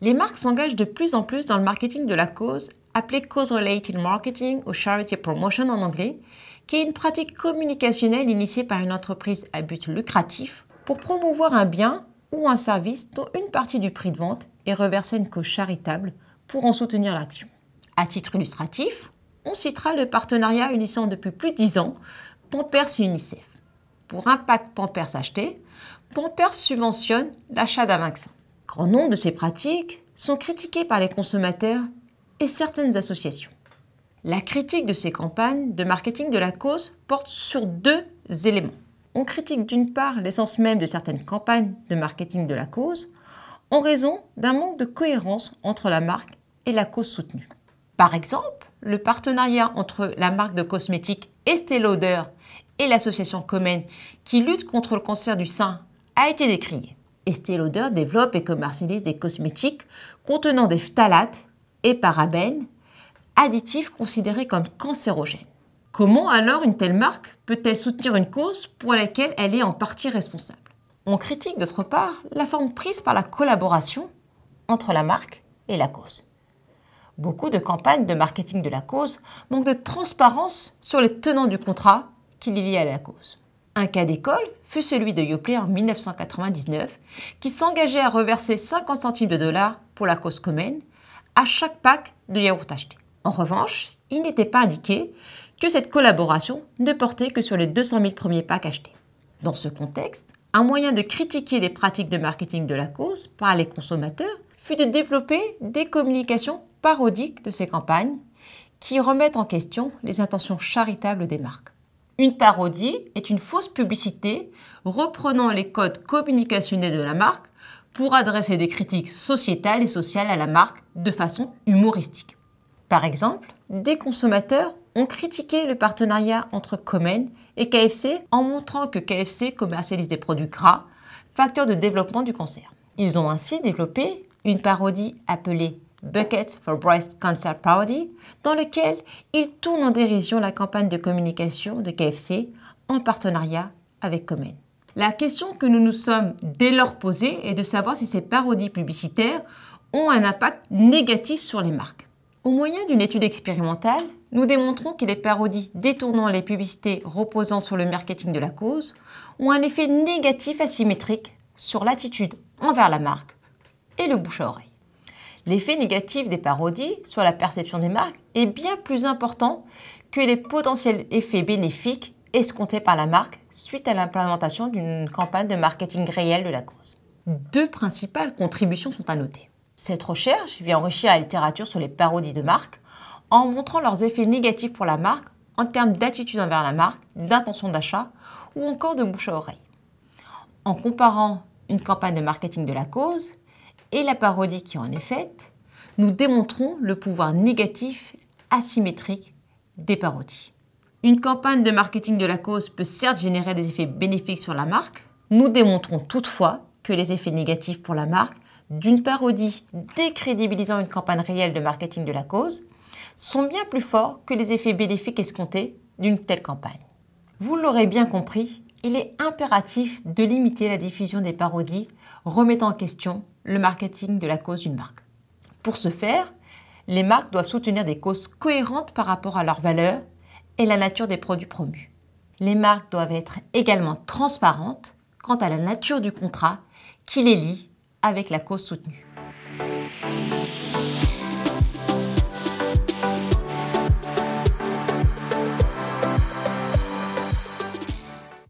Les marques s'engagent de plus en plus dans le marketing de la cause, appelé cause-related marketing ou charity promotion en anglais, qui est une pratique communicationnelle initiée par une entreprise à but lucratif pour promouvoir un bien ou un service dont une partie du prix de vente est reversée à une cause charitable pour en soutenir l'action. À titre illustratif, on citera le partenariat unissant depuis plus de 10 ans Pampers et UNICEF. Pour un pack Pampers acheté, Pampers subventionne l'achat d'un vaccin. Grand nombre de ces pratiques sont critiquées par les consommateurs et certaines associations. La critique de ces campagnes de marketing de la cause porte sur deux éléments. On critique d'une part l'essence même de certaines campagnes de marketing de la cause en raison d'un manque de cohérence entre la marque et la cause soutenue. Par exemple, le partenariat entre la marque de cosmétiques Estée Lauder et l'association Comen qui lutte contre le cancer du sein a été décrié. Estée Lauder développe et commercialise des cosmétiques contenant des phtalates et parabènes, additifs considérés comme cancérogènes. Comment alors une telle marque peut-elle soutenir une cause pour laquelle elle est en partie responsable? On critique d'autre part la forme prise par la collaboration entre la marque et la cause. Beaucoup de campagnes de marketing de la cause manquent de transparence sur les tenants du contrat qui les lie à la cause. Un cas d'école fut celui de Yoplait en 1999, qui s'engageait à reverser 50 centimes de dollars pour la cause commune à chaque pack de yaourt acheté. En revanche, il n'était pas indiqué que cette collaboration ne portait que sur les 200 000 premiers packs achetés. Dans ce contexte, un moyen de critiquer les pratiques de marketing de la cause par les consommateurs fut de développer des communications parodiques de ces campagnes qui remettent en question les intentions charitables des marques. Une parodie est une fausse publicité reprenant les codes communicationnels de la marque pour adresser des critiques sociétales et sociales à la marque de façon humoristique. Par exemple, des consommateurs ont critiqué le partenariat entre Comen et KFC en montrant que KFC commercialise des produits gras, facteurs de développement du cancer. Ils ont ainsi développé une parodie appelée Bucket for Breast Cancer Parody, dans lequel il tourne en dérision la campagne de communication de KFC en partenariat avec Comen. La question que nous nous sommes dès lors posée est de savoir si ces parodies publicitaires ont un impact négatif sur les marques. Au moyen d'une étude expérimentale, nous démontrons que les parodies détournant les publicités reposant sur le marketing de la cause ont un effet négatif asymétrique sur l'attitude envers la marque et le bouche à oreille l'effet négatif des parodies sur la perception des marques est bien plus important que les potentiels effets bénéfiques escomptés par la marque suite à l'implémentation d'une campagne de marketing réelle de la cause. Deux principales contributions sont à noter. Cette recherche vient enrichir la littérature sur les parodies de marques en montrant leurs effets négatifs pour la marque en termes d'attitude envers la marque, d'intention d'achat ou encore de bouche à oreille. En comparant une campagne de marketing de la cause et la parodie qui en est faite, nous démontrons le pouvoir négatif asymétrique des parodies. Une campagne de marketing de la cause peut certes générer des effets bénéfiques sur la marque, nous démontrons toutefois que les effets négatifs pour la marque d'une parodie décrédibilisant une campagne réelle de marketing de la cause sont bien plus forts que les effets bénéfiques escomptés d'une telle campagne. Vous l'aurez bien compris, il est impératif de limiter la diffusion des parodies remettant en question le marketing de la cause d'une marque. Pour ce faire, les marques doivent soutenir des causes cohérentes par rapport à leurs valeurs et la nature des produits promus. Les marques doivent être également transparentes quant à la nature du contrat qui les lie avec la cause soutenue.